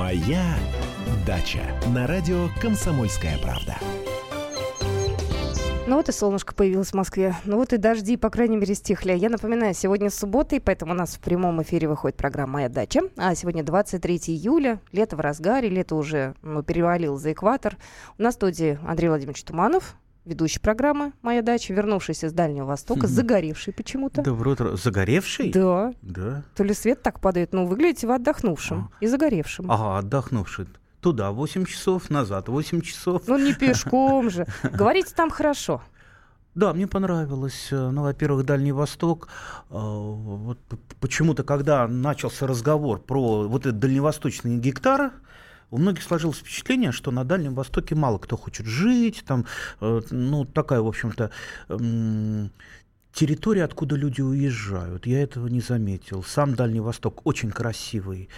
Моя дача на радио Комсомольская правда. Ну вот и солнышко появилось в Москве. Ну вот и дожди, по крайней мере, стихли. Я напоминаю, сегодня суббота, и поэтому у нас в прямом эфире выходит программа «Моя дача». А сегодня 23 июля, лето в разгаре, лето уже ну, перевалил за экватор. У нас в студии Андрей Владимирович Туманов, ведущий программы «Моя дача», вернувшийся с Дальнего Востока, загоревший почему-то. Доброе утро. Загоревший? Да. Да. То ли свет так падает, но выглядите вы отдохнувшим и загоревшим. Ага, отдохнувший. Туда 8 часов, назад 8 часов. Ну не пешком же. Говорите, там хорошо. Да, мне понравилось. Ну, во-первых, Дальний Восток. э, Вот почему-то, когда начался разговор про вот этот дальневосточные гектары, у многих сложилось впечатление, что на Дальнем Востоке мало кто хочет жить. Там, э, ну, такая, в общем-то, территория, откуда люди уезжают. Я этого не заметил. Сам Дальний Восток очень красивый,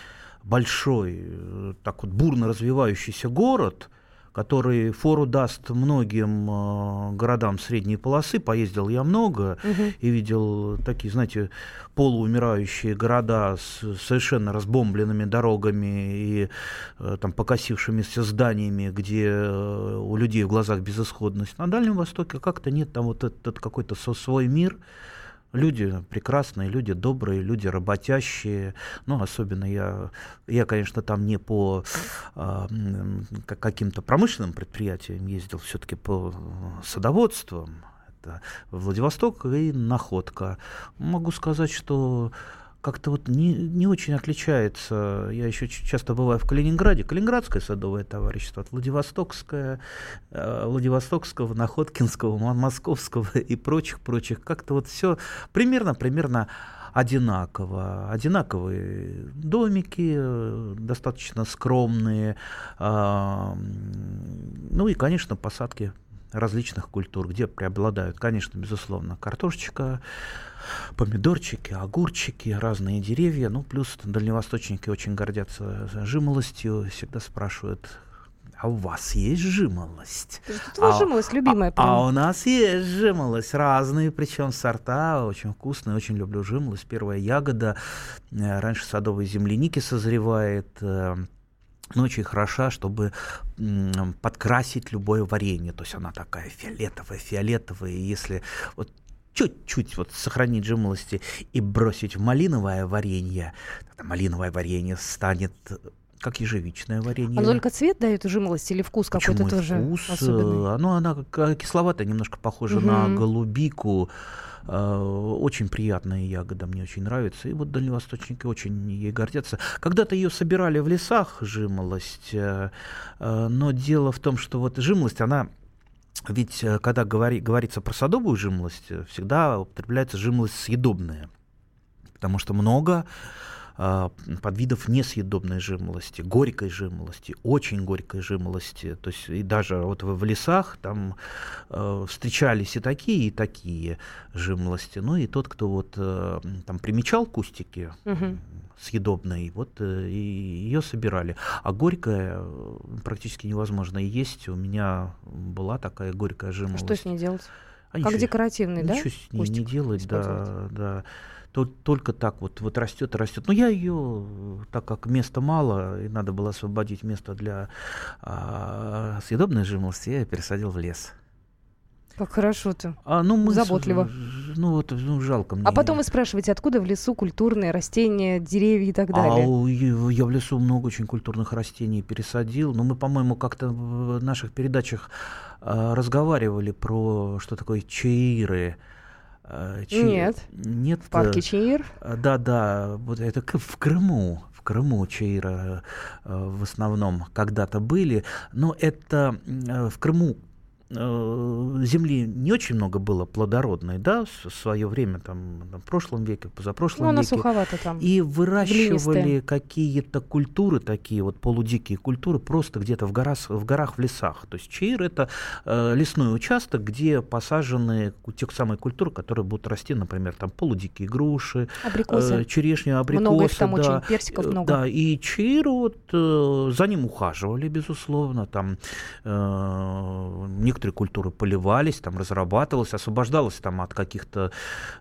большой, э, так вот бурно развивающийся город – который фору даст многим э, городам средней полосы. Поездил я много и видел такие, знаете, полуумирающие города с совершенно разбомбленными дорогами и э, там покосившимися зданиями, где э, у людей в глазах безысходность. На Дальнем Востоке как-то нет, там вот этот какой-то свой мир. Люди прекрасные, люди добрые, люди работящие. Ну, особенно я, я конечно, там не по к- каким-то промышленным предприятиям ездил, все-таки по садоводству. Это Владивосток и Находка. Могу сказать, что как-то вот не, не очень отличается. Я еще часто бываю в Калининграде. Калининградское садовое товарищество, от Владивостокское, э, Владивостокского, Находкинского, Мо- Московского и прочих-прочих. Как-то вот все примерно-примерно одинаково. Одинаковые домики, э, достаточно скромные. Ну и, конечно, посадки различных культур, где преобладают, конечно, безусловно, картошечка, помидорчики, огурчики, разные деревья. Ну, плюс дальневосточники очень гордятся жимолостью, всегда спрашивают, а у вас есть жимолость? Тут вложимость любимая. А, а прям. у нас есть жимолость, разные, причем сорта, очень вкусные, очень люблю жимолость. Первая ягода, э, раньше садовой земляники созревает, э, ну, очень хороша, чтобы подкрасить любое варенье. То есть она такая фиолетовая, фиолетовая. И если вот чуть-чуть вот сохранить жимолости и бросить в малиновое варенье, тогда малиновое варенье станет э, как ежевичное варенье. Оно только цвет дает жимолость или вкус какой-то тоже вкус? э, особенный? Оно, она как кисловатая, немножко похожа на Мгм. голубику. Э, Очень приятная ягода, мне очень нравится. И вот дальневосточники очень ей гордятся. Когда-то ее собирали в лесах, жимолость. э, э, Но дело в том, что вот жимолость, она ведь э, когда говори- говорится про садовую жимолость, э, всегда употребляется жимолость съедобная. Потому что много а, подвидов несъедобной жимолости, горькой жимолости, очень горькой жимолости. То есть и даже вот в, лесах там э, встречались и такие, и такие жимолости. Ну и тот, кто вот э, там примечал кустики Мгм. съедобной, вот э, и ее собирали. А горькая практически невозможно есть. У меня была такая горькая А жимолость. Что с ней делать? А Как ничего- декоративный, да? Ничего с ней не делать, да, да. То- Только так вот, вот растет и растет. Но я ее, так как места мало, и надо было освободить место для а, съедобной жимолости, я ее пересадил в лес. Как хорошо-то. А, ну, мы с- Заботливо. ну, вот, ну, жалко мне. А потом вы спрашиваете, откуда в лесу культурные растения, деревья и так А далее? я я в лесу много очень культурных растений пересадил. Но мы, по-моему, как-то в наших передачах а, разговаривали про что такое чаиры. А, чаи- Нет. Нет. В парке э, Чаир? Да, да, вот это в Крыму, в Крыму чаира э, в основном когда-то были, но это э, в Крыму земли не очень много было плодородной, да, в свое время, там, в прошлом веке, позапрошлом Ну, она веке. суховата там. И выращивали какие-то культуры, такие вот полудикие культуры, просто где-то в горах, в горах, в лесах. То есть Чаир – это э, лесной участок, где посажены те самые культуры, которые будут расти, например, там полудикие груши, Абрикосы. э, черешня, абрикосы. Много их там да. очень, персиков Э, много. Да, и Чаир, вот, э, за ним ухаживали, безусловно. Там э, никто некоторые культуры поливались, там разрабатывалось, освобождалось там от каких-то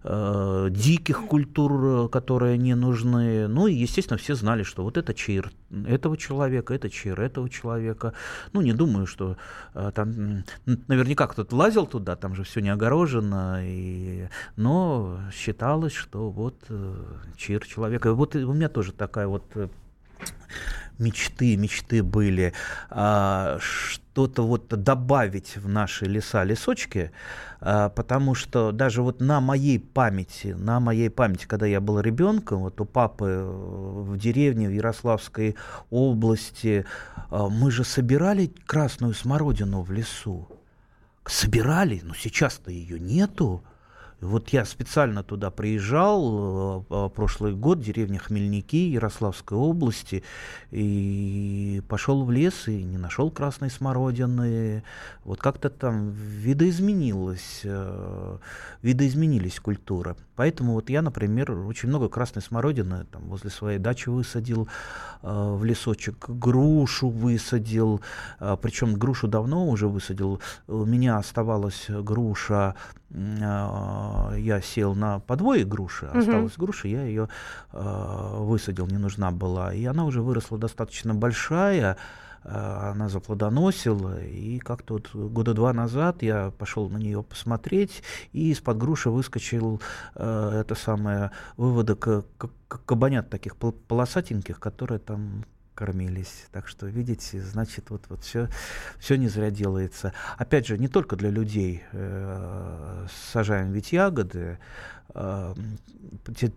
э, диких культур, которые не нужны. Ну и, естественно, все знали, что вот это чир этого человека, это чир этого человека. Ну, не думаю, что э, там наверняка кто-то лазил туда, там же все не огорожено, и... но считалось, что вот э, чир человека. Вот у меня тоже такая вот э, мечты, мечты были а, что-то вот добавить в наши леса, лесочки, а, потому что даже вот на моей памяти, на моей памяти, когда я был ребенком, вот у папы в деревне в Ярославской области, а, мы же собирали красную смородину в лесу. Собирали, но сейчас-то ее нету. Вот я специально туда приезжал э, прошлый год, деревня Хмельники, Ярославской области, и пошел в лес и не нашел красной смородины. Вот как-то там видоизменилось, э, видоизменились культура. Поэтому вот я, например, очень много красной смородины там, возле своей дачи высадил, э, в лесочек грушу высадил, причем грушу давно уже высадил. У меня оставалась груша а, я сел на подвое груши, угу. осталась груша, я ее э, высадил, не нужна была. И она уже выросла достаточно большая, э, она заплодоносила, и как-то вот года два назад я пошел на нее посмотреть, и из-под груши выскочил э, это самое выводок кабанят таких полосатеньких, которые там кормились. Так что, видите, значит, вот, вот все, все не зря делается. Опять же, не только для людей э, сажаем ведь ягоды,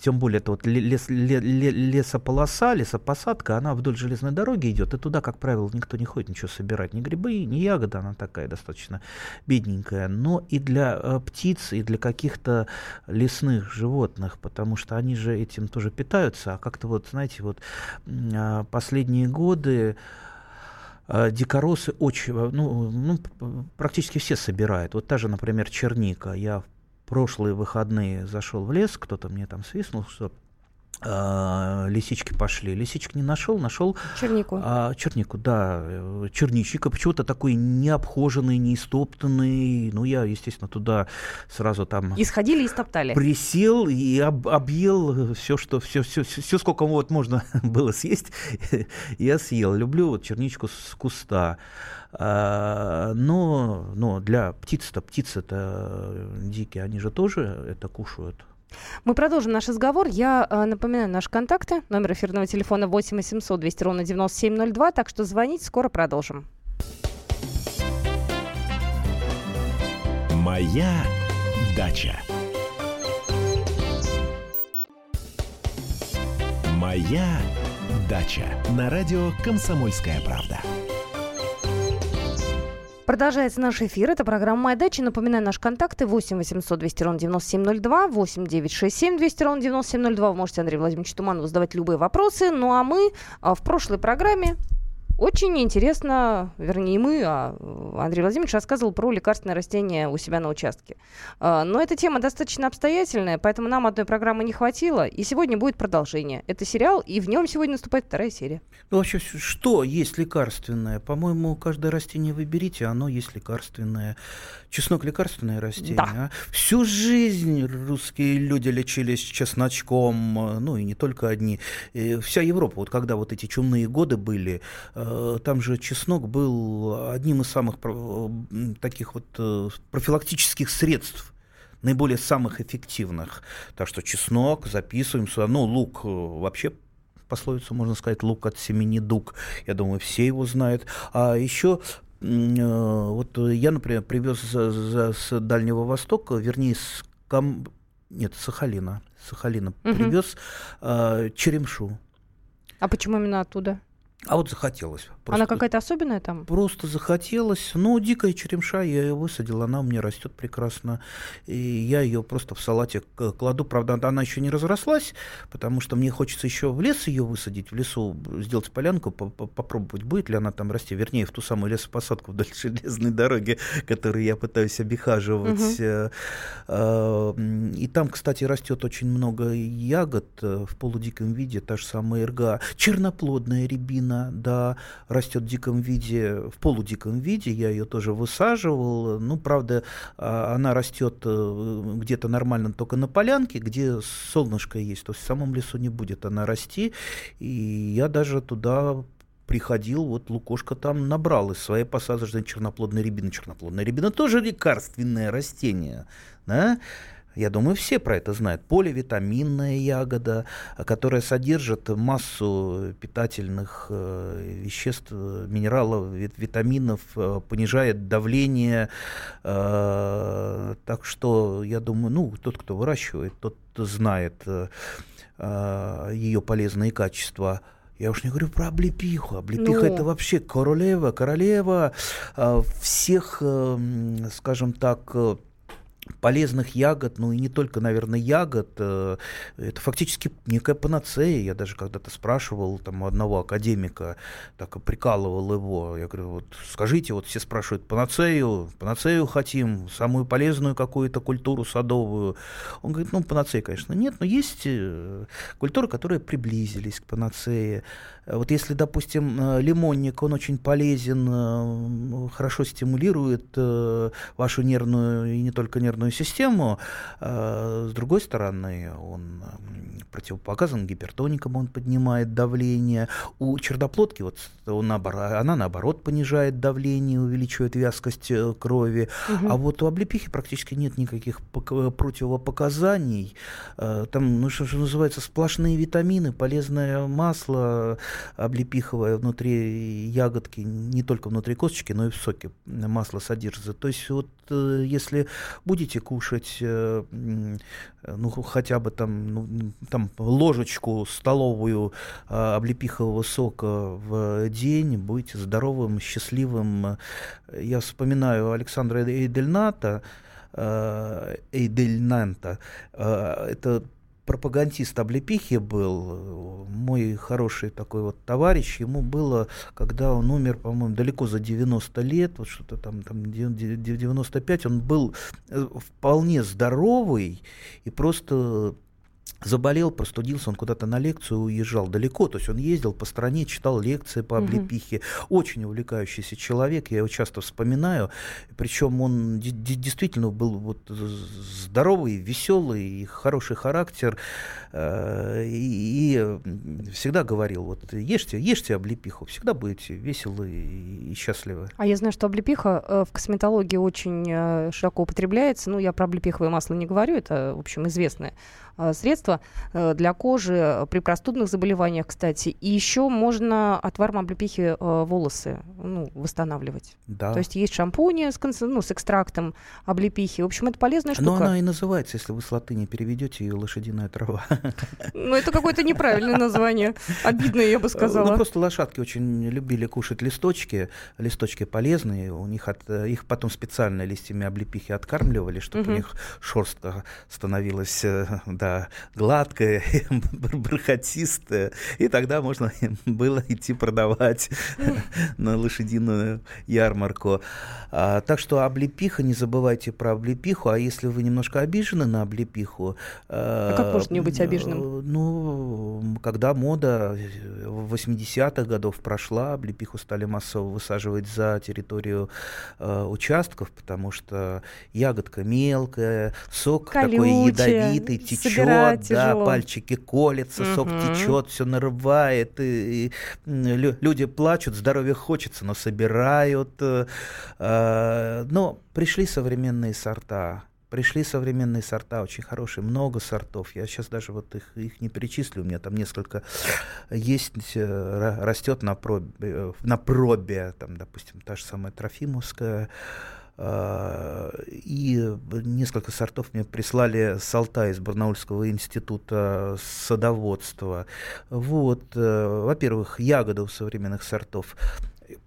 тем более это вот лес, лес, лесополоса, лесопосадка, она вдоль железной дороги идет, и туда, как правило, никто не ходит ничего собирать, ни грибы, ни ягоды, она такая достаточно бедненькая, но и для э, птиц, и для каких-то лесных животных, потому что они же этим тоже питаются, а как-то вот, знаете, вот а, последние годы э, дикоросы очень, ну, ну, практически все собирают. Вот та же, например, черника. Я в прошлые выходные зашел в лес, кто-то мне там свистнул, что лисички пошли. Лисичек не нашел, нашел чернику. А, чернику, да, черничика, почему-то такой необхоженный, неистоптанный. Ну, я, естественно, туда сразу там... И сходили и стоптали. Присел и об, объел все, что, все, все, все, все, сколько вот можно было съесть, я съел. Люблю вот черничку с куста. А, но, но для птиц-то, птицы-то дикие, они же тоже это кушают. Мы продолжим наш разговор. Я э, напоминаю наши контакты. Номер эфирного телефона 8 800 200 ровно 9702. Так что звоните, скоро продолжим. Моя дача. Моя дача. На радио «Комсомольская правда». Продолжается наш эфир. Это программа «Моя дача». Напоминаю, наши контакты 8 800 200 ровно 9702, 8 967 200 ровно 9702. Вы можете Андрею Владимировичу Туманову задавать любые вопросы. Ну а мы а, в прошлой программе очень интересно, вернее, мы, а Андрей Владимирович рассказывал про лекарственное растение у себя на участке. А, но эта тема достаточно обстоятельная, поэтому нам одной программы не хватило. И сегодня будет продолжение. Это сериал, и в нем сегодня наступает вторая серия. Ну, вообще, что есть лекарственное? По-моему, каждое растение выберите, оно есть лекарственное. Чеснок лекарственное растение. Да. А? Всю жизнь русские люди лечились чесночком, ну и не только одни. И вся Европа, вот когда вот эти чумные годы были, э, там же чеснок был одним из самых таких вот э, профилактических средств наиболее самых эффективных. Так что чеснок записываем сюда. Ну, лук э, вообще пословицу можно сказать, лук от семени дуг. Я думаю, все его знают. А еще вот я, например, привез с Дальнего Востока, вернее, с Кам... Нет, Сахалина. Сахалина угу. привез э, черемшу. А почему именно оттуда? А вот захотелось. Просто, она какая-то особенная там? Просто захотелось. Ну, дикая черемша, я ее высадил, она у меня растет прекрасно. И я ее просто в салате кладу. Правда, она еще не разрослась, потому что мне хочется еще в лес ее высадить, в лесу сделать полянку, попробовать, будет ли она там расти. Вернее, в ту самую лесопосадку вдоль железной дороги, которую я пытаюсь обихаживать. Угу. И там, кстати, растет очень много ягод э, в полудиком виде, та же самая эрга, черноплодная рябина, да, растет в диком виде, в полудиком виде, я ее тоже высаживал, ну, правда, а, она растет э, где-то нормально только на полянке, где солнышко есть, то есть в самом лесу не будет она расти, и я даже туда приходил, вот Лукошка там набрал из своей посадочной черноплодной рябины. Черноплодная рябина тоже лекарственное растение, да? Я думаю, все про это знают. Поливитаминная ягода, которая содержит массу питательных э, веществ, минералов, витаминов, э, понижает давление. Э, так что я думаю, ну, тот, кто выращивает, тот знает ее полезные качества. Я уж не говорю про облепиху. Облепиха ну. это вообще королева, королева всех, скажем так, полезных ягод, ну и не только, наверное, ягод, э, это фактически некая панацея. Я даже когда-то спрашивал там одного академика, так и прикалывал его. Я говорю, вот скажите, вот все спрашивают панацею, панацею хотим, самую полезную какую-то культуру садовую. Он говорит, ну панацеи, конечно, нет, но есть э, культуры, которые приблизились к панацее. Вот если, допустим, э, лимонник, он очень полезен, хорошо стимулирует вашу нервную и не только нервную систему. А, с другой стороны, он противопоказан гипертоником, он поднимает давление. У чердоплодки вот он наоборот, она наоборот понижает давление, увеличивает вязкость э, крови. Угу. А вот у облепихи практически нет никаких противопоказаний. А, там, ну что, что называется, сплошные витамины, полезное масло облепиховое внутри ягодки, не только внутри косточки, но и в соке масло содержится. То есть вот э, если будете кушать э, ну, хотя бы там, ну, там ложечку столовую э, облепихового сока в день, будете здоровым, счастливым. Я вспоминаю Александра Эйдельната, Эйдельнанта. Это пропагандист облепихи был, мой хороший такой вот товарищ, ему было, когда он умер, по-моему, далеко за 90 лет, вот что-то там, там 95, он был э, вполне здоровый и просто заболел, простудился, он куда-то на лекцию уезжал далеко, то есть он ездил по стране, читал лекции по облепихе. Угу. Очень увлекающийся человек, я его часто вспоминаю. Причем он действительно был вот здоровый, веселый, хороший характер. Э, и всегда говорил, вот ешьте, ешьте облепиху, всегда будете веселы и счастливы. А я знаю, что облепиха э, в косметологии очень э, широко употребляется. Ну, я про облепиховое масло не говорю, это, в общем, известное Э, средства э, для кожи при простудных заболеваниях, кстати. И еще можно отваром облепихи э, волосы ну, восстанавливать. Да. То есть есть шампуни с, ну, с экстрактом облепихи. В общем, это полезная штука. Но она и называется, если вы с латыни переведете ее лошадиная трава. Ну, это какое-то неправильное название. Обидное, я бы сказала. Ну, просто лошадки очень любили кушать листочки. Листочки полезные. У них от, их потом специально листьями облепихи откармливали, чтобы у них шерстка становилась да, гладкая, бархатистая, и тогда можно было идти продавать на лошадиную ярмарку. А, так что облепиха, не забывайте про облепиху, а если вы немножко обижены на облепиху... А, а как можно не быть обиженным? Э, ну, когда мода в 80-х годов прошла, облепиху стали массово высаживать за территорию э, участков, потому что ягодка мелкая, сок Колючая, такой ядовитый, течет течет, да, пальчики колятся, угу. сок течет, все нарывает, и, и люди плачут, здоровье хочется, но собирают. Э, э, но пришли современные сорта, пришли современные сорта, очень хорошие, много сортов. Я сейчас даже вот их, их не перечислю, у меня там несколько есть, э, растет на пробе, на пробе там, допустим, та же самая Трофимовская, и несколько сортов мне прислали с Алтая из Барнаульского института садоводства. Вот, э, во-первых, ягоды у современных сортов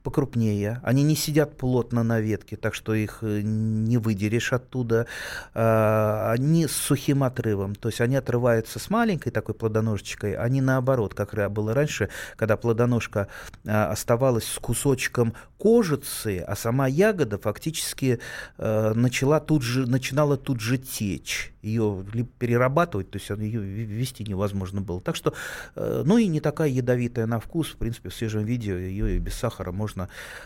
покрупнее, они не сидят плотно на ветке, так что их э, не выдерешь оттуда. А, они с сухим отрывом, то есть они отрываются с маленькой такой плодоножечкой, они наоборот, как было раньше, когда плодоножка а, оставалась с кусочком кожицы, а сама ягода фактически э, начала тут же, начинала тут же течь. Ее перерабатывать, то есть ее вести невозможно было. Так что, э, ну и не такая ядовитая на вкус, в принципе, в свежем виде ее и без сахара можно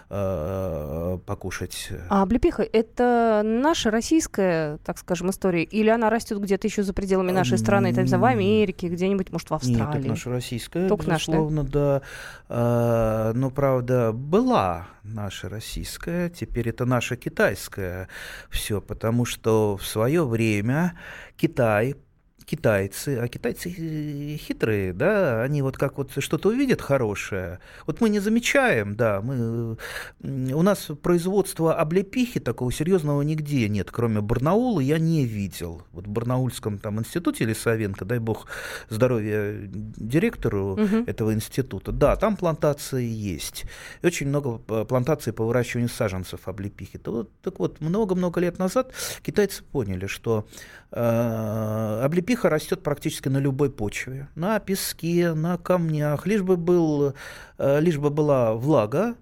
э, покушать. А облепиха – это наша российская, так скажем, история, или она растет где-то еще за пределами нашей страны, там, в Америке, где-нибудь, может, в Австралии? Нет, это наша российская, Только безусловно, наша, да. да. Но, правда, была наша российская, теперь это наша китайская все, потому что в свое время Китай китайцы, а китайцы хитрые, да, они вот как вот что-то увидят хорошее, вот мы не замечаем, да, мы, у нас производства облепихи такого серьезного нигде нет, кроме Барнаула, я не видел. Вот в Барнаульском там институте Лисовенко, дай бог здоровья директору угу. этого института, да, там плантации есть. И очень много плантаций по выращиванию саженцев облепихи. Так вот, так вот много-много лет назад китайцы поняли, что э, облепиха Облепиха растет практически на любой почве, на песке, на камнях, лишь бы, был, э, лишь бы была влага,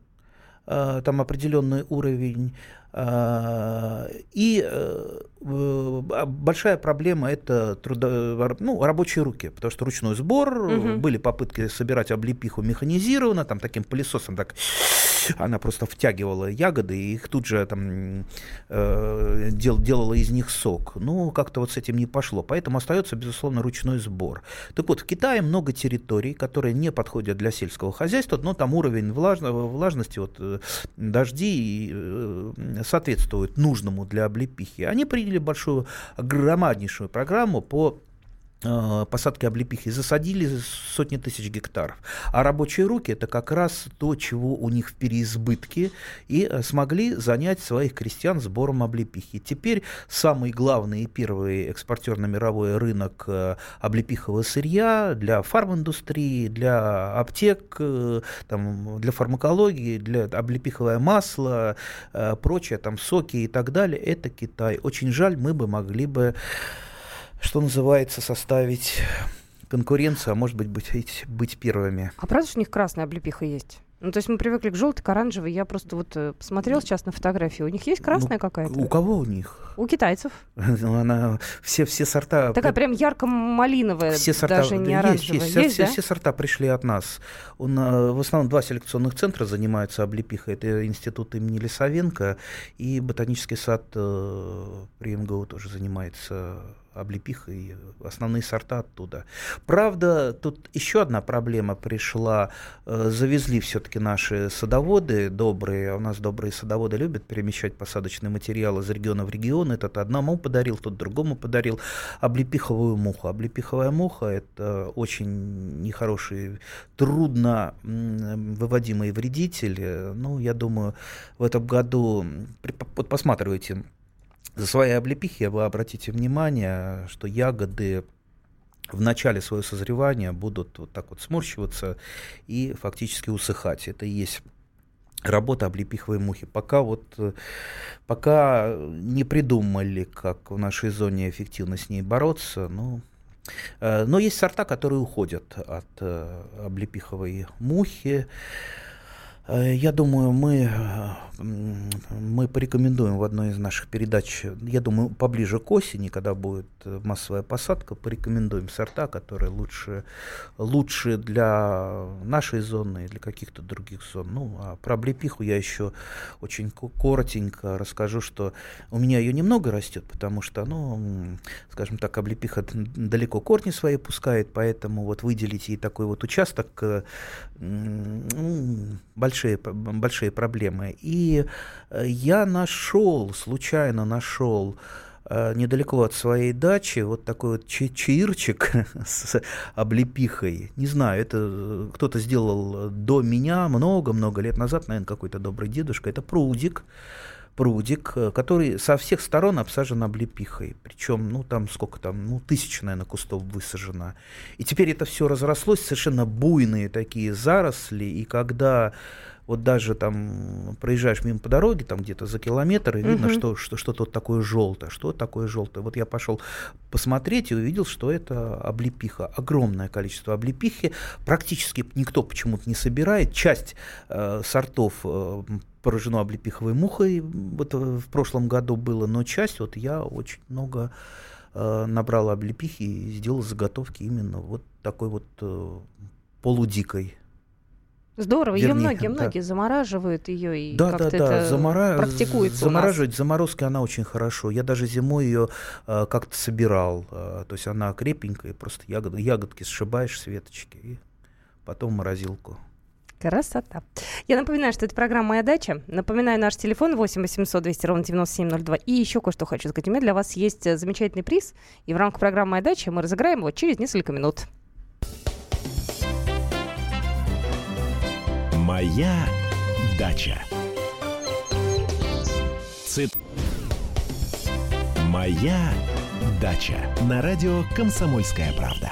э, там определенный уровень, э, и большая проблема это трудо, ну, рабочие руки, потому что ручной сбор, угу. были попытки собирать облепиху механизированно, там таким пылесосом так она просто втягивала ягоды и их тут же там э, дел, делала из них сок. Ну, как-то вот с этим не пошло. Поэтому остается, безусловно, ручной сбор. Так вот, в Китае много территорий, которые не подходят для сельского хозяйства, но там уровень влажного, влажности, вот, э, дожди э, соответствуют нужному для облепихи. Они приняли большую, громаднейшую программу по посадки облепихи засадили сотни тысяч гектаров. А рабочие руки это как раз то, чего у них в переизбытке, и э, смогли занять своих крестьян сбором облепихи. Теперь самый главный и первый экспортер на мировой рынок э, облепихового сырья для фарминдустрии, для аптек, там, для фармакологии, для облепиховое масло, прочее, там соки и так далее, это Китай. Очень жаль, мы бы могли бы что называется, составить конкуренцию, а может быть, быть, быть первыми. А правда, что у них красная облепиха есть? Ну, то есть мы привыкли к желтой, к оранжевой. Я просто вот э, посмотрел сейчас на фотографии. У них есть красная ну, какая-то? У кого у них? У китайцев. Ну, она все, все сорта... Такая прям ярко-малиновая, все сорта, даже не оранжевая. Есть, есть, есть все, да? все сорта пришли от нас. Он, э, в основном два селекционных центра занимаются облепихой. Это институт имени Лисовенко и ботанический сад э, при МГУ тоже занимается облепиха и основные сорта оттуда. Правда, тут еще одна проблема пришла. Э, завезли все-таки наши садоводы добрые, а у нас добрые садоводы любят перемещать посадочные материалы из региона в регион. Этот одному подарил, тот другому подарил облепиховую муху. Облепиховая муха – это очень нехороший, трудно выводимый вредитель. Ну, я думаю, в этом году, вот посматривайте, за свои облепихи вы обратите внимание, что ягоды в начале своего созревания будут вот так вот сморщиваться и фактически усыхать. Это и есть работа облепиховой мухи. Пока вот пока не придумали, как в нашей зоне эффективно с ней бороться, ну, э, но есть сорта, которые уходят от э, облепиховой мухи. Э, я думаю, мы, э, мы порекомендуем в одной из наших передач, я думаю, поближе к осени, когда будет массовая посадка, порекомендуем сорта, которые лучше, лучше для нашей зоны и для каких-то других зон. Ну, а про облепиху я еще очень коротенько расскажу, что у меня ее немного растет, потому что, ну, скажем так, облепиха далеко корни свои пускает, поэтому вот выделить ей такой вот участок э, ну, большой большие, большие проблемы. И э, я нашел, случайно нашел э, недалеко от своей дачи вот такой вот чаирчик с облепихой. Не знаю, это э, кто-то сделал до меня много-много лет назад, наверное, какой-то добрый дедушка. Это прудик прудик, который со всех сторон обсажен облепихой. Причем, ну, там сколько там, ну, тысяча, наверное, кустов высажено. И теперь это все разрослось, совершенно буйные такие заросли, и когда Вот даже там проезжаешь мимо по дороге, там где-то за километр, и видно, что, что что-то вот такое желтое. Что такое желтое? Вот я пошел посмотреть и увидел, что это облепиха. Огромное количество облепихи. Практически никто почему-то не собирает. Часть э, сортов э, поражено облепиховой мухой. Вот в прошлом году было, но часть вот я очень много э, набрал облепихи и сделал заготовки именно вот такой вот э, полудикой. Здорово, ее многие, да. многие замораживают ее и да, как-то да, да. это Замара... практикуется. Замораживать заморозкой она очень хорошо. Я даже зимой ее э, как-то собирал. Э, то есть она крепенькая, просто ягод... ягодки сшибаешь с веточки и потом в морозилку. Красота. Я напоминаю, что это программа «Моя дача». Напоминаю, наш телефон 8 800 200 ровно 9702. И еще кое-что хочу сказать. У меня для вас есть э, замечательный приз. И в рамках программы «Моя дача» мы разыграем его через несколько минут. Моя дача. Цит. Моя дача. На радио «Комсомольская правда».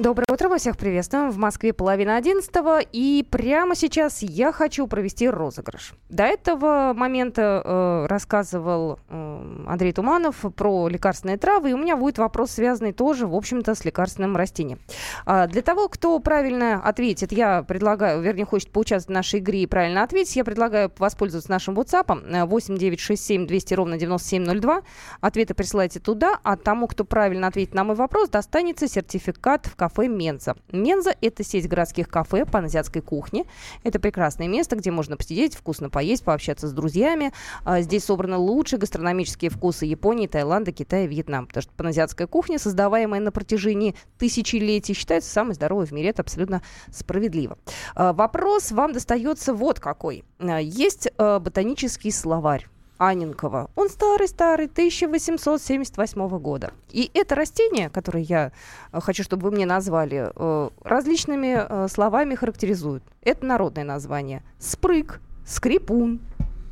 Доброе утро, мы всех приветствуем. В Москве половина одиннадцатого, и прямо сейчас я хочу провести розыгрыш. До этого момента э, рассказывал э, Андрей Туманов про лекарственные травы, и у меня будет вопрос, связанный тоже, в общем-то, с лекарственным растением. А для того, кто правильно ответит, я предлагаю, вернее, хочет поучаствовать в нашей игре и правильно ответить, я предлагаю воспользоваться нашим WhatsApp 8967 200 ровно 9702. Ответы присылайте туда, а тому, кто правильно ответит на мой вопрос, достанется сертификат в кафе кафе «Менза». «Менза» — это сеть городских кафе по азиатской кухне. Это прекрасное место, где можно посидеть, вкусно поесть, пообщаться с друзьями. А, здесь собраны лучшие гастрономические вкусы Японии, Таиланда, Китая Вьетнама. Потому что паназиатская кухня, создаваемая на протяжении тысячелетий, считается самой здоровой в мире. Это абсолютно справедливо. А, вопрос вам достается вот какой. А, есть ботанический словарь Анинкова. Он старый-старый, 1878 года. И это растение, которое я э, хочу, чтобы вы мне назвали, э, различными э, словами характеризуют. Это народное название. Спрыг, скрипун,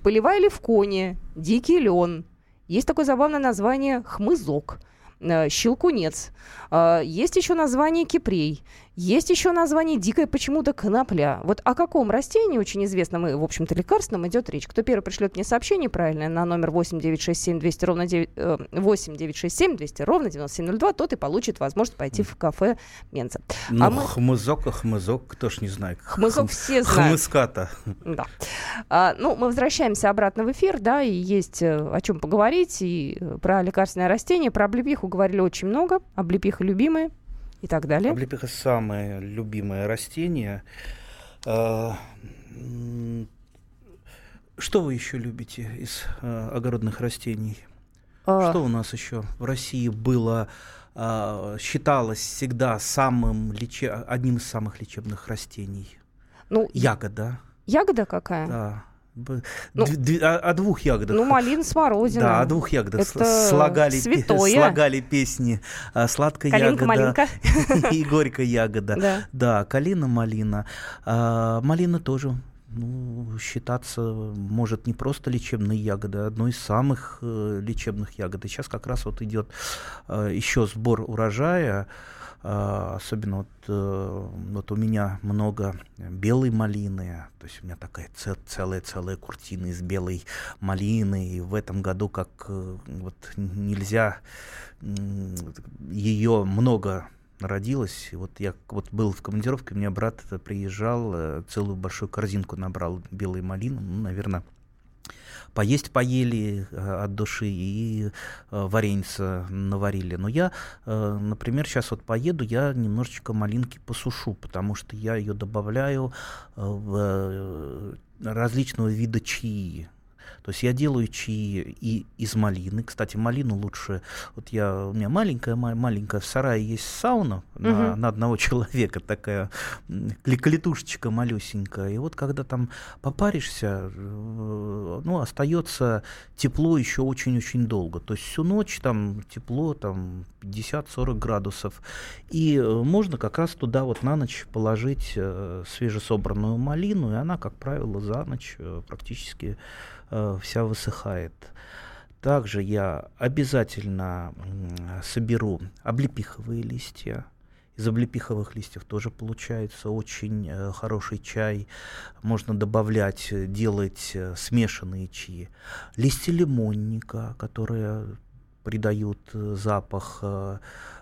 полевая левкония, дикий лен. Есть такое забавное название хмызок, щелкунец. Есть еще название кипрей. Есть еще название дикая почему-то конопля. Вот о каком растении, очень известном и, в общем-то, лекарственном, идет речь. Кто первый пришлет мне сообщение правильное на номер 8967 200 ровно 9, э, 8967 200 ровно 9702, тот и получит возможность пойти в кафе Менца. Ну, а мы... хмызок, а хмызок, кто ж не знает. Хмызок Хм... все знают. Хмызка-то. Да. А, ну, мы возвращаемся обратно в эфир, да, и есть э, о чем поговорить, и э, про лекарственное растение, про облепиху говорили очень много, облепиха любимая, и так далее. Облепиха самое любимое растение. А, что вы еще любите из а, огородных растений? А... Что у нас еще в России было, считалось всегда самым лече... одним из самых лечебных растений? Ну, ягода. Ягода какая? Да. Ну, Д- о, о двух ягодах. Ну, малин смородина. Да, о двух ягодах Это слагали, святое. слагали песни. А, сладкая Калинка, ягода и горькая ягода. Да, да калина, малина. А, малина тоже ну, считаться может не просто лечебной ягодой, а одной из самых э, лечебных ягод. И сейчас как раз вот идет э, еще сбор урожая. А, особенно вот, э, вот у меня много белой малины, то есть у меня такая целая-целая куртина из белой малины, и в этом году как э, вот нельзя ее много родилась. Вот я вот был в командировке, у меня брат приезжал, э, целую большую корзинку набрал белой малины, ну, наверное, поесть поели э, от души и э, вареньца наварили. Но я, э, например, сейчас вот поеду, я немножечко малинки посушу, потому что я ее добавляю в различного вида чаи. То есть я делаю чаи и из малины. Кстати, малину лучше... Вот я, у меня маленькая, маленькая в сарае есть сауна угу. на, на одного человека, такая клетушечка малюсенькая. И вот когда там попаришься, э, ну, остается тепло еще очень-очень долго. То есть всю ночь там тепло, там 50-40 градусов. И э, можно как раз туда вот на ночь положить э, свежесобранную малину, и она, как правило, за ночь практически Э, вся высыхает. Также я обязательно соберу облепиховые листья. Из облепиховых листьев тоже получается очень э, хороший чай. Можно добавлять, э, делать смешанные чаи. Листья лимонника, которые придают запах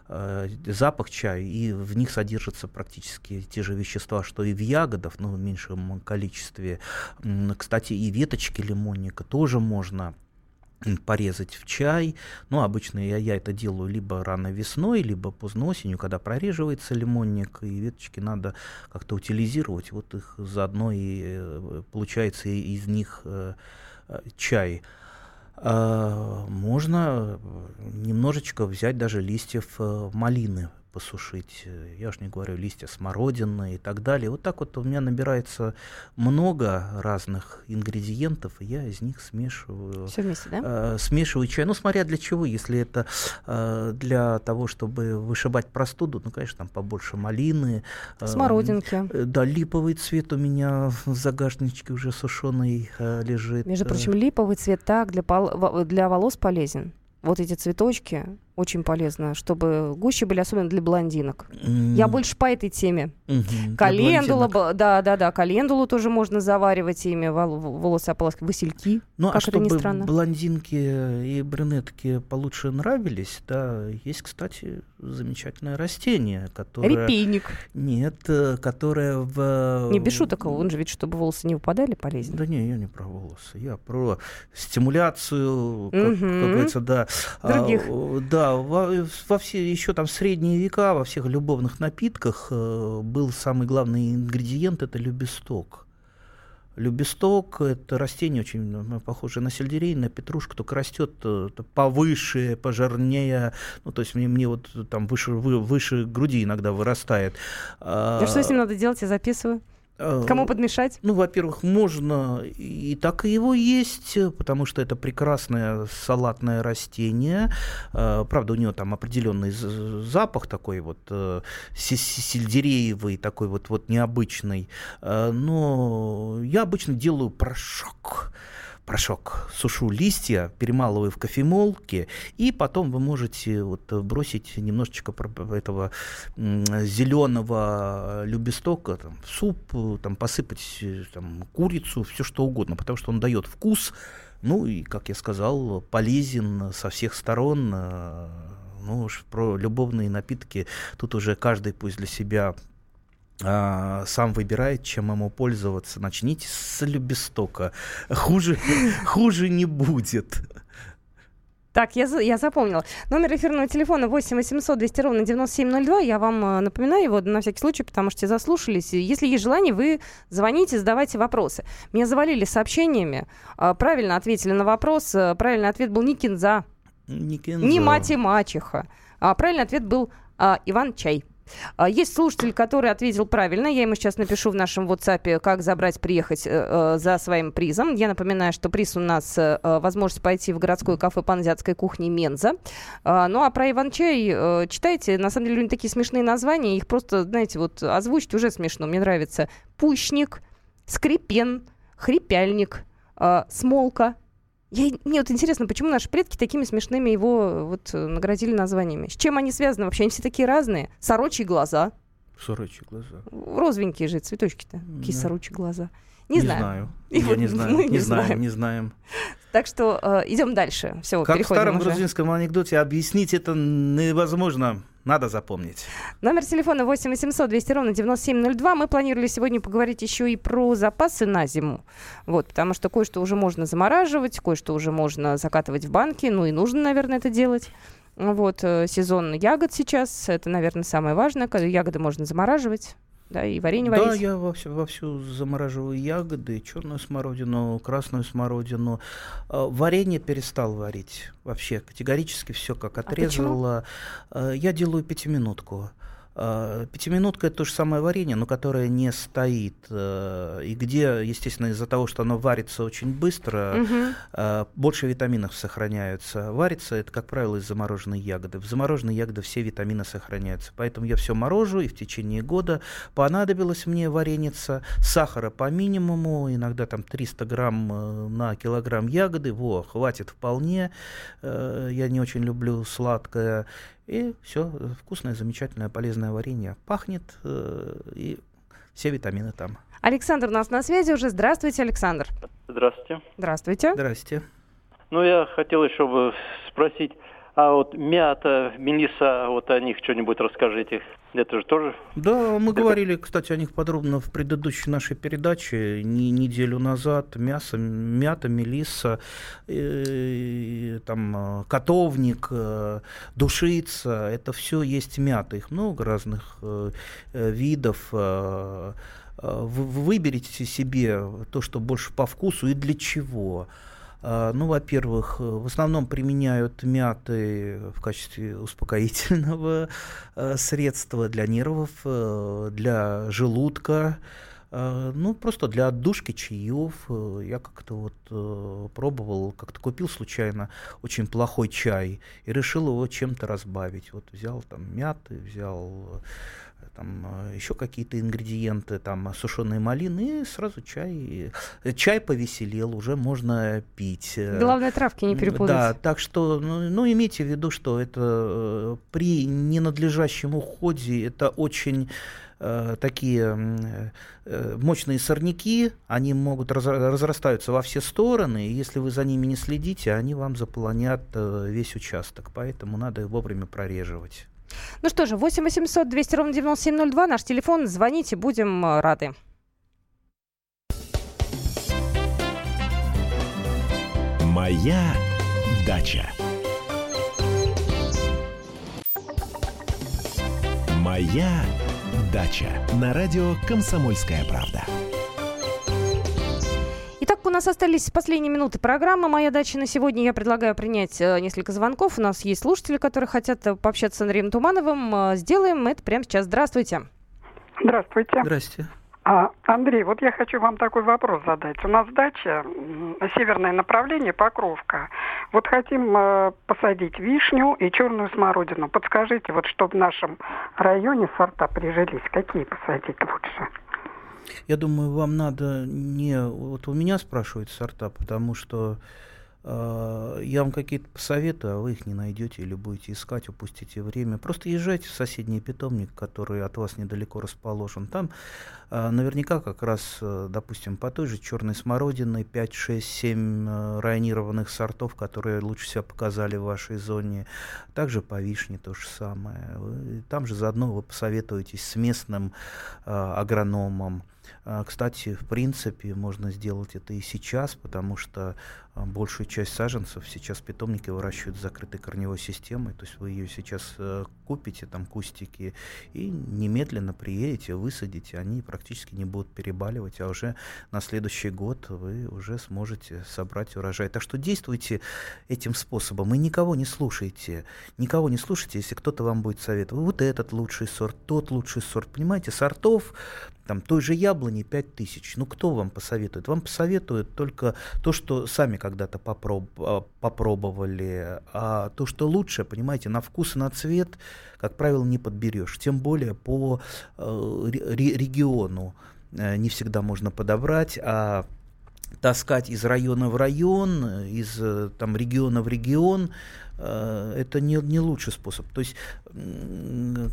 э, запах чая, и в них содержатся практически те же вещества, что и в ягодах, но в меньшем количестве. Кстати, и веточки лимонника тоже можно порезать в чай. Ну, обычно я, я это делаю либо рано весной, либо поздно осенью, когда прореживается лимонник, и веточки надо как-то утилизировать. Вот их заодно и э, получается из них э, э, чай. А, можно немножечко взять даже листьев малины, посушить, э, я уж не говорю, листья смородины и так далее. Вот так вот у меня набирается много разных ингредиентов, и я из них смешиваю. Все вместе, да? Э, смешиваю чай. Ну, смотря для чего. Если это э, для того, чтобы вышибать простуду, ну, конечно, там побольше малины. Э, Смородинки. Э, да, липовый цвет у меня в загашничке уже сушеный э, лежит. Между прочим, липовый цвет так для, пол- для волос полезен. Вот эти цветочки, очень полезно, чтобы гуще были, особенно для блондинок. Mm. Я больше по этой теме. Mm-hmm. Календула, да, да, да, календулу тоже можно заваривать ими, волосы ополаскивать, васильки, ну, а как а это ни странно. блондинки и брюнетки получше нравились, да, есть, кстати, замечательное растение, которое... Репейник. Нет, э, которое в... Не без шуток, он же ведь, чтобы волосы не выпадали, полезно. Да не, я не про волосы, я про стимуляцию, как, mm-hmm. как говорится, да. Других. А, да, во, во все еще там средние века во всех любовных напитках э, был самый главный ингредиент это любесток. Любесток – это растение очень ну, похожее на сельдерей, на петрушку, только растет э, повыше, пожирнее. Ну, то есть мне, мне вот там выше, вы, выше груди иногда вырастает. А, а что с ним надо делать? Я записываю. Э, Кому подмешать? Ну, во-первых, можно и так и его есть, потому что это прекрасное салатное растение. Э, правда, у него там определенный запах такой вот э, сельдереевый, такой вот, вот необычный. Но я обычно делаю порошок порошок, сушу листья, перемалываю в кофемолке, и потом вы можете вот бросить немножечко этого зеленого любестока там, в суп, там, посыпать там, курицу, все что угодно, потому что он дает вкус, ну и, как я сказал, полезен со всех сторон. Ну уж про любовные напитки тут уже каждый пусть для себя а, сам выбирает, чем ему пользоваться. Начните с любестока. Хуже, хуже не будет. Так, я, я запомнила. Номер эфирного телефона 8 800 200 ровно 9702. Я вам э, напоминаю его на всякий случай, потому что заслушались. Если есть желание, вы звоните, задавайте вопросы. Меня завалили сообщениями. А, правильно ответили на вопрос. Э, правильный ответ был не кинза. Не кинза. Не мать и мачеха. А правильный ответ был а, Иван Чай. А, есть слушатель, который ответил правильно. Я ему сейчас напишу в нашем WhatsApp, как забрать, приехать э, э, за своим призом. Я напоминаю, что приз у нас э, возможность пойти в городское кафе по азиатской кухне Менза. А, ну а про Иван-чай э, читайте. На самом деле у них такие смешные названия. Их просто, знаете, вот озвучить уже смешно. Мне нравится. Пущник, скрипен, хрипяльник, э, смолка, я, мне вот интересно, почему наши предки такими смешными его вот наградили названиями? С чем они связаны вообще? Они все такие разные. Сорочьи глаза. Сорочьи глаза. Розовенькие же цветочки-то. Какие да. сорочьи глаза. Не, не знаю. знаю. И Я вот не знаю. Не, не знаем, знаем, не знаем. Так что э, идем дальше. Все, как в старом грузинском анекдоте объяснить это невозможно. Надо запомнить. Номер телефона 8 800 200 ровно 9702. Мы планировали сегодня поговорить еще и про запасы на зиму. Вот, потому что кое-что уже можно замораживать, кое-что уже можно закатывать в банки. Ну и нужно, наверное, это делать. Вот, э, сезон ягод сейчас, это, наверное, самое важное. Ягоды можно замораживать да, и варенье варить. Да, я вовсю, вовсю замораживаю ягоды, черную смородину, красную смородину. А, варенье перестал варить вообще категорически все как отрезала. А я делаю пятиминутку. А, пятиминутка это то же самое варенье, но которое не стоит. Э, и где, естественно, из-за того, что оно варится очень быстро, угу. больше витаминов сохраняются. Варится это, как правило, из замороженной ягоды. В замороженной ягоды все витамины сохраняются. Поэтому я все морожу, и в течение года понадобилось мне вареница. Сахара по минимуму, иногда там 300 грамм э, на килограмм ягоды. Во, хватит вполне. Я не очень люблю сладкое. И все, вкусное, замечательное, полезное варенье. Пахнет, э, и все витамины там. Александр у нас на связи уже. Здравствуйте, Александр. Здравствуйте. Здравствуйте. Здрасте. Ну, я хотел еще бы спросить, а вот мята, мелиса, вот о них что-нибудь расскажите. Это же тоже... Да, мы говорили, кстати, о них подробно в предыдущей нашей передаче не, неделю назад. Мясо, мята, мелиса, э, там, котовник, э, душица. Это все есть мята. Их много разных э, э видов. Э, э вы выберите себе то, что больше по вкусу и для чего. А, ну, во-первых, в основном применяют мяты в качестве успокоительного э, средства для нервов, э, для желудка, э, ну, просто для отдушки чаев. Я как-то вот пробовал, как-то купил случайно очень плохой чай и решил его чем-то разбавить. Вот взял там мяты, взял там э, еще какие-то ингредиенты, там сушеные малины, и сразу чай. Чай повеселел, уже можно пить. Главное, травки не перепутать. Да, так что, ну, ну имейте в виду, что это э, при ненадлежащем уходе это очень э, такие э, мощные сорняки, они могут раз, разрастаются во все стороны, и если вы за ними не следите, они вам заполонят э, весь участок, поэтому надо вовремя прореживать. Ну что же, 8 800 200 ровно 9702, наш телефон, звоните, будем э, рады. Моя дача. Моя дача на радио Комсомольская правда. Нас остались последние минуты программы «Моя дача» на сегодня. Я предлагаю принять э, несколько звонков. У нас есть слушатели, которые хотят э, пообщаться с Андреем Тумановым. Э, сделаем это прямо сейчас. Здравствуйте. Здравствуйте. Здравствуйте. А, Андрей, вот я хочу вам такой вопрос задать. У нас дача, северное направление, Покровка. Вот хотим э, посадить вишню и черную смородину. Подскажите, вот чтобы в нашем районе сорта прижились, какие посадить лучше? Я думаю, вам надо не вот у меня спрашивать сорта, потому что э, я вам какие-то посоветую, а вы их не найдете или будете искать, упустите время. Просто езжайте в соседний питомник, который от вас недалеко расположен. Там э, наверняка как раз, э, допустим, по той же черной смородиной 5, 6, 7 э, районированных сортов, которые лучше себя показали в вашей зоне. Также по вишне то же самое. Там же заодно вы посоветуетесь с местным э, агрономом. А, кстати, в принципе, можно сделать это и сейчас, потому что а, большую часть саженцев сейчас питомники выращивают с закрытой корневой системой, то есть вы ее сейчас э, купите, там кустики, и немедленно приедете, высадите, они практически не будут перебаливать, а уже на следующий год вы уже сможете собрать урожай. Так что действуйте этим способом и никого не слушайте, никого не слушайте, если кто-то вам будет советовать, вот этот лучший сорт, тот лучший сорт, понимаете, сортов там той же яблони 5000. Ну, кто вам посоветует? Вам посоветуют только то, что сами когда-то попроб, а, попробовали. А то, что лучше, понимаете, на вкус и на цвет, как правило, не подберешь. Тем более по э, региону э, не всегда можно подобрать, а таскать из района в район, из э, там, региона в регион, это не, не лучший способ. То есть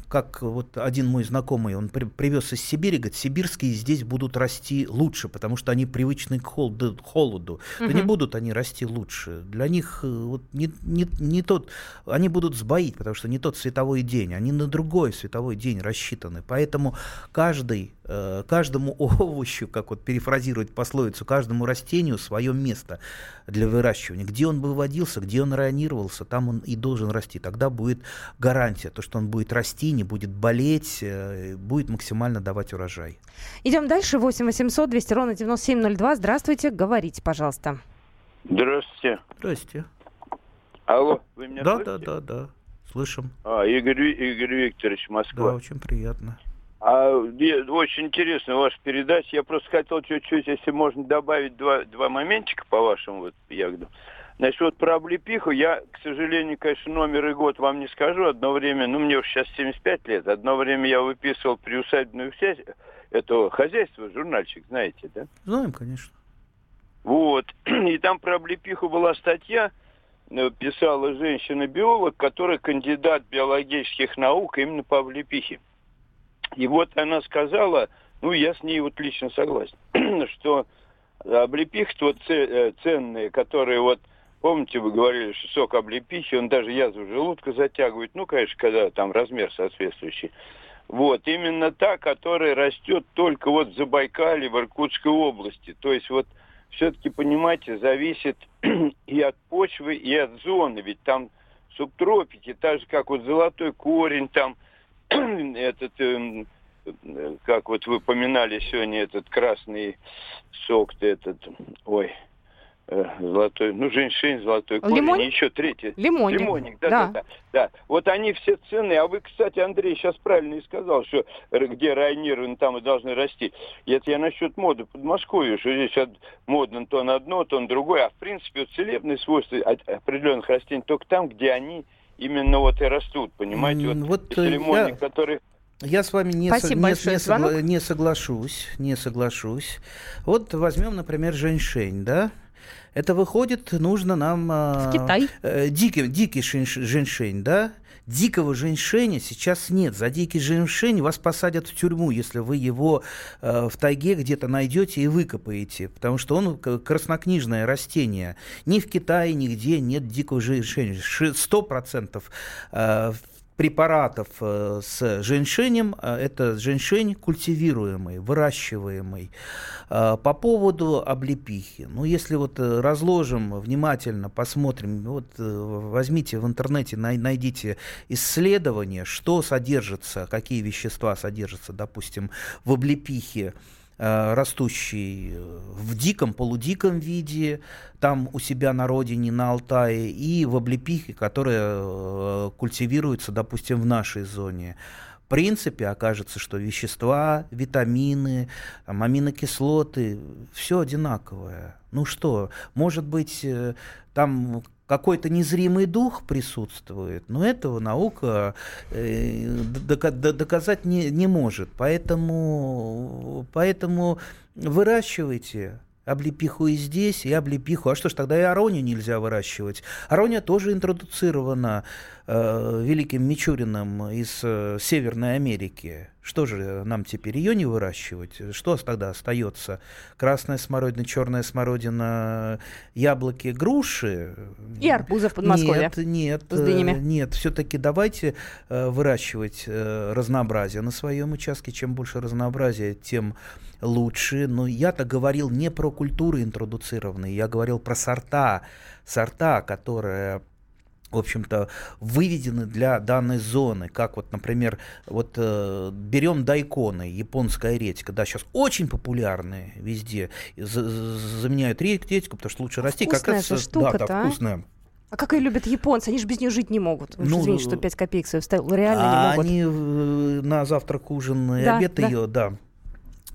как вот один мой знакомый, он при, привез из Сибири, говорит, сибирские здесь будут расти лучше, потому что они привычны к холоду. холоду. Угу. Да не будут они расти лучше. Для них э, вот не, не, не тот, они будут сбоить, потому что не тот световой день, они на другой световой день рассчитаны. Поэтому каждый, э, каждому овощу, как вот перефразировать пословицу, каждому растению свое место для выращивания. Где он бы выводился, где он районировался, там он и должен расти. Тогда будет гарантия то, что он будет расти, не будет болеть, э, будет максимально давать урожай. Идем дальше. 8 800 200 ровно 9702. Здравствуйте, говорите, пожалуйста. Здравствуйте. Здравствуйте. Алло, вы меня да, слышите? Да, да, да, слышим. А, Игорь, Игорь Викторович, Москва. Да, очень приятно. А, очень интересно ваша передача. Я просто хотел чуть-чуть, если можно добавить два, два моментика по вашим вот ягодам. Значит, вот про облепиху я, к сожалению, конечно, номер и год вам не скажу. Одно время, ну, мне уже сейчас 75 лет, одно время я выписывал приусадебную связь этого хозяйства, журнальчик, знаете, да? Знаем, конечно. Вот. И там про облепиху была статья, э, писала женщина-биолог, которая кандидат биологических наук именно по облепихе. И вот она сказала, ну, я с ней вот лично согласен, что облепихи вот э, ценные, которые вот, помните, вы говорили, что сок облепихи, он даже язву желудка затягивает, ну, конечно, когда там размер соответствующий. Вот, именно та, которая растет только вот в Забайкале, в Иркутской области. То есть вот все-таки, понимаете, зависит и от почвы, и от зоны. Ведь там субтропики, так же, как вот золотой корень, там этот, э, как вот вы поминали сегодня, этот красный сок-то этот, ой, Э, золотой, ну, женьшень, золотой корень, Лимон? еще третий. Лимоник. Лимоник, да, да. Да, да, да. Вот они все ценные. А вы, кстати, Андрей сейчас правильно и сказал, что где районированы, там и должны расти. Это я насчет моды Подмосковья, что здесь модно то на одно, то на другое. А в принципе, вот целебные свойства определенных растений только там, где они именно вот и растут, понимаете? Вот, вот э, лимоник, я... который я с вами не, со, не, не, согла, не соглашусь, не соглашусь. Вот возьмем, например, женьшень, да? Это выходит, нужно нам... В Китай. Э, дикий, дикий женьшень, да? Дикого женьшеня сейчас нет. За дикий женьшень вас посадят в тюрьму, если вы его э, в тайге где-то найдете и выкопаете, потому что он краснокнижное растение. Ни в Китае, нигде нет дикого женьшеня. Сто процентов э, препаратов э, с женьшенем. Э, это женьшень культивируемый, выращиваемый. Э, по поводу облепихи. Ну, если вот разложим внимательно, посмотрим, вот возьмите в интернете, найдите исследование, что содержится, какие вещества содержатся, допустим, в облепихе растущий в диком, полудиком виде, там у себя на родине, на Алтае, и в облепихе, которая э, культивируется, допустим, в нашей зоне. В принципе, окажется, что вещества, витамины, там, аминокислоты, все одинаковое. Ну что, может быть, э, там какой-то незримый дух присутствует, но этого наука э, доказать не, не может. Поэтому, поэтому выращивайте облепиху и здесь, и облепиху. А что ж, тогда и аронию нельзя выращивать. Арония тоже интродуцирована э, великим Мичуриным из э, Северной Америки. Что же нам теперь ее не выращивать? Что тогда остается? Красная смородина, черная смородина, яблоки, груши? И арбузы в Подмосковье. Нет, нет, С дынями. Э, нет. Все-таки давайте э, выращивать э, разнообразие на своем участке. Чем больше разнообразия, тем лучше. Но я-то говорил не про культуры интродуцированные, я говорил про сорта. Сорта, которые в общем-то, выведены для данной зоны, как вот, например, вот э, берем дайконы, японская редька, да, сейчас очень популярные везде, заменяют редьку, потому что лучше расти. Вкусная как это, штука да, да, вкусная. А как ее любят японцы? Они же без нее жить не могут. Ну, Извините, что 5 копеек свою вставил. Реально а не могут. Они э, на завтрак, ужин и да, обед да. ее, да,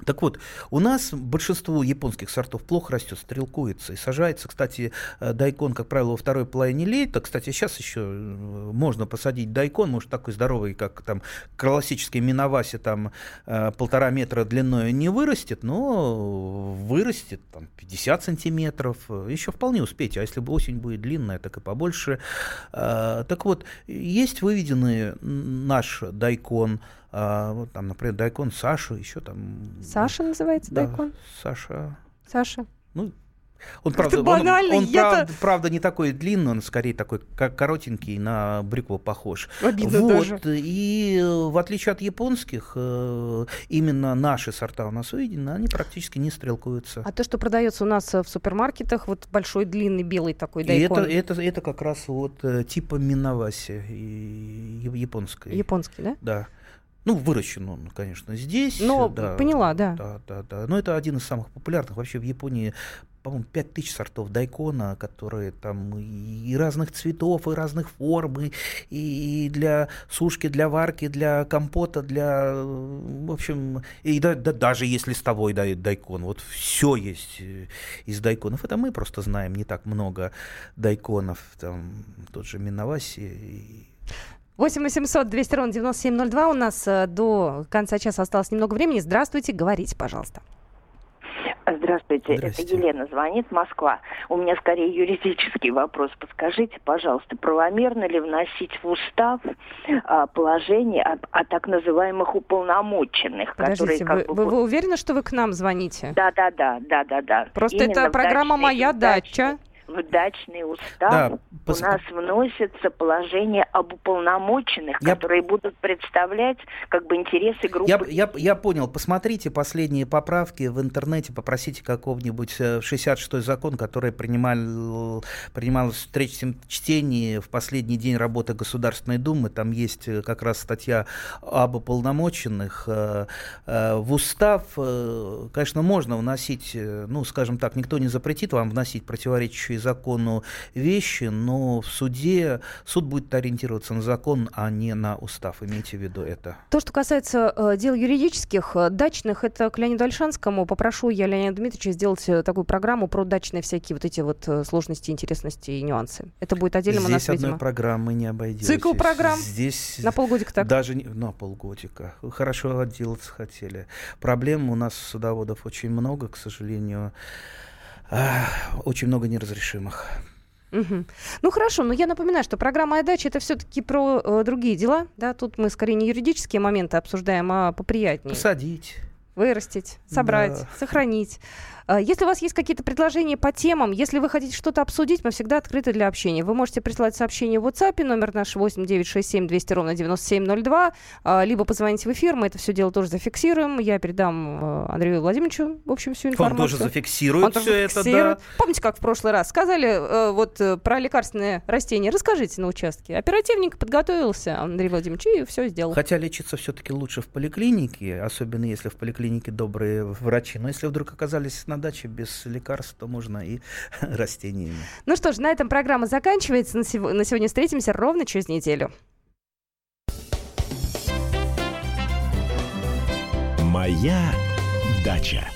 так вот, у нас большинство японских сортов плохо растет, стрелкуется и сажается. Кстати, э, дайкон, как правило, во второй половине лета. Кстати, сейчас еще э, можно посадить дайкон, может, такой здоровый, как там классический миноваси, там э, полтора метра длиной не вырастет, но вырастет там 50 сантиметров. Еще вполне успеете, а если бы осень будет длинная, так и побольше. Так вот, есть выведенный наш дайкон, а, вот там, например, Дайкон Саша, еще там... Саша называется да, Дайкон? Саша. Саша. Ну, он, правда, банально, он, он правда, правда не такой длинный, он скорее такой как коротенький, на брюкву похож. Обидно вот, даже. И в отличие от японских, э, именно наши сорта у нас увидены, они практически не стрелкуются. А то, что продается у нас в супермаркетах, вот большой длинный белый такой дайкон. И это, это, это как раз вот э, типа миноваси японской. Японский, да? Да. Ну, выращен он, конечно, здесь. Ну, да, поняла, да. Да, да, да. Но это один из самых популярных. Вообще в Японии, по-моему, 5000 сортов дайкона, которые там и разных цветов, и разных форм, и, и для сушки, для варки, для компота, для, в общем, и да, да, даже если листовой дай, дайкон, вот все есть э, из дайконов. Это мы просто знаем не так много дайконов, там тот же Миноваси 8 800 200 ровно 9702. У нас э, до конца часа осталось немного времени. Здравствуйте, говорите, пожалуйста. Здравствуйте, Здравствуйте, это Елена звонит, Москва. У меня скорее юридический вопрос. Подскажите, пожалуйста, правомерно ли вносить в устав а, положение о, о так называемых уполномоченных, Подождите, которые как вы, бы... вы, вы уверены, что вы к нам звоните? Да, да, да, да, да, да. Просто Именно это программа «Моя дача» в дачный устав да, пос... у нас вносится положение об уполномоченных, я... которые будут представлять как бы интересы группы. Я, я, я понял. Посмотрите последние поправки в интернете, попросите какого-нибудь 66-й э, закон, который принимал, принимал в третьем чтении в последний день работы Государственной Думы. Там есть э, как раз статья об уполномоченных. Э, в устав, конечно, можно вносить, ну, скажем так, никто не запретит вам вносить противоречащие закону вещи, но в суде суд будет ориентироваться на закон, а не на устав. Имейте в виду это. То, что касается э, дел юридических, э, дачных, это к Леониду Альшанскому. Попрошу я Леонида Дмитриевича сделать э, такую программу про дачные всякие вот эти вот э, сложности, интересности и нюансы. Это будет отдельно Здесь у нас, одной видимо... программы не обойдется. Цикл программ? Здесь... На полгодика так? Даже не... на полгодика. Хорошо отделаться хотели. Проблем у нас судоводов очень много, к сожалению очень много неразрешимых. Угу. Ну хорошо, но я напоминаю, что программа «Айдача» это все-таки про э, другие дела, да, тут мы скорее не юридические моменты обсуждаем, а поприятнее. Посадить. Вырастить, собрать, да. сохранить. А, если у вас есть какие-то предложения по темам, если вы хотите что-то обсудить, мы всегда открыты для общения. Вы можете прислать сообщение в WhatsApp, номер наш 8967 200 ровно 9702, а, либо позвонить в эфир, мы это все дело тоже зафиксируем. Я передам э, Андрею Владимировичу, в общем, всю информацию. Он тоже зафиксирует Он тоже все зафиксирует. это, да. Помните, как в прошлый раз сказали э, вот э, про лекарственные растения? Расскажите на участке. Оперативненько подготовился Андрей Владимирович и все сделал. Хотя лечиться все-таки лучше в поликлинике, особенно если в поликлинике добрые врачи. Но если вдруг оказались на даче без лекарств, то можно и растениями. Ну что ж, на этом программа заканчивается. На, сего- на сегодня встретимся ровно через неделю. Моя дача.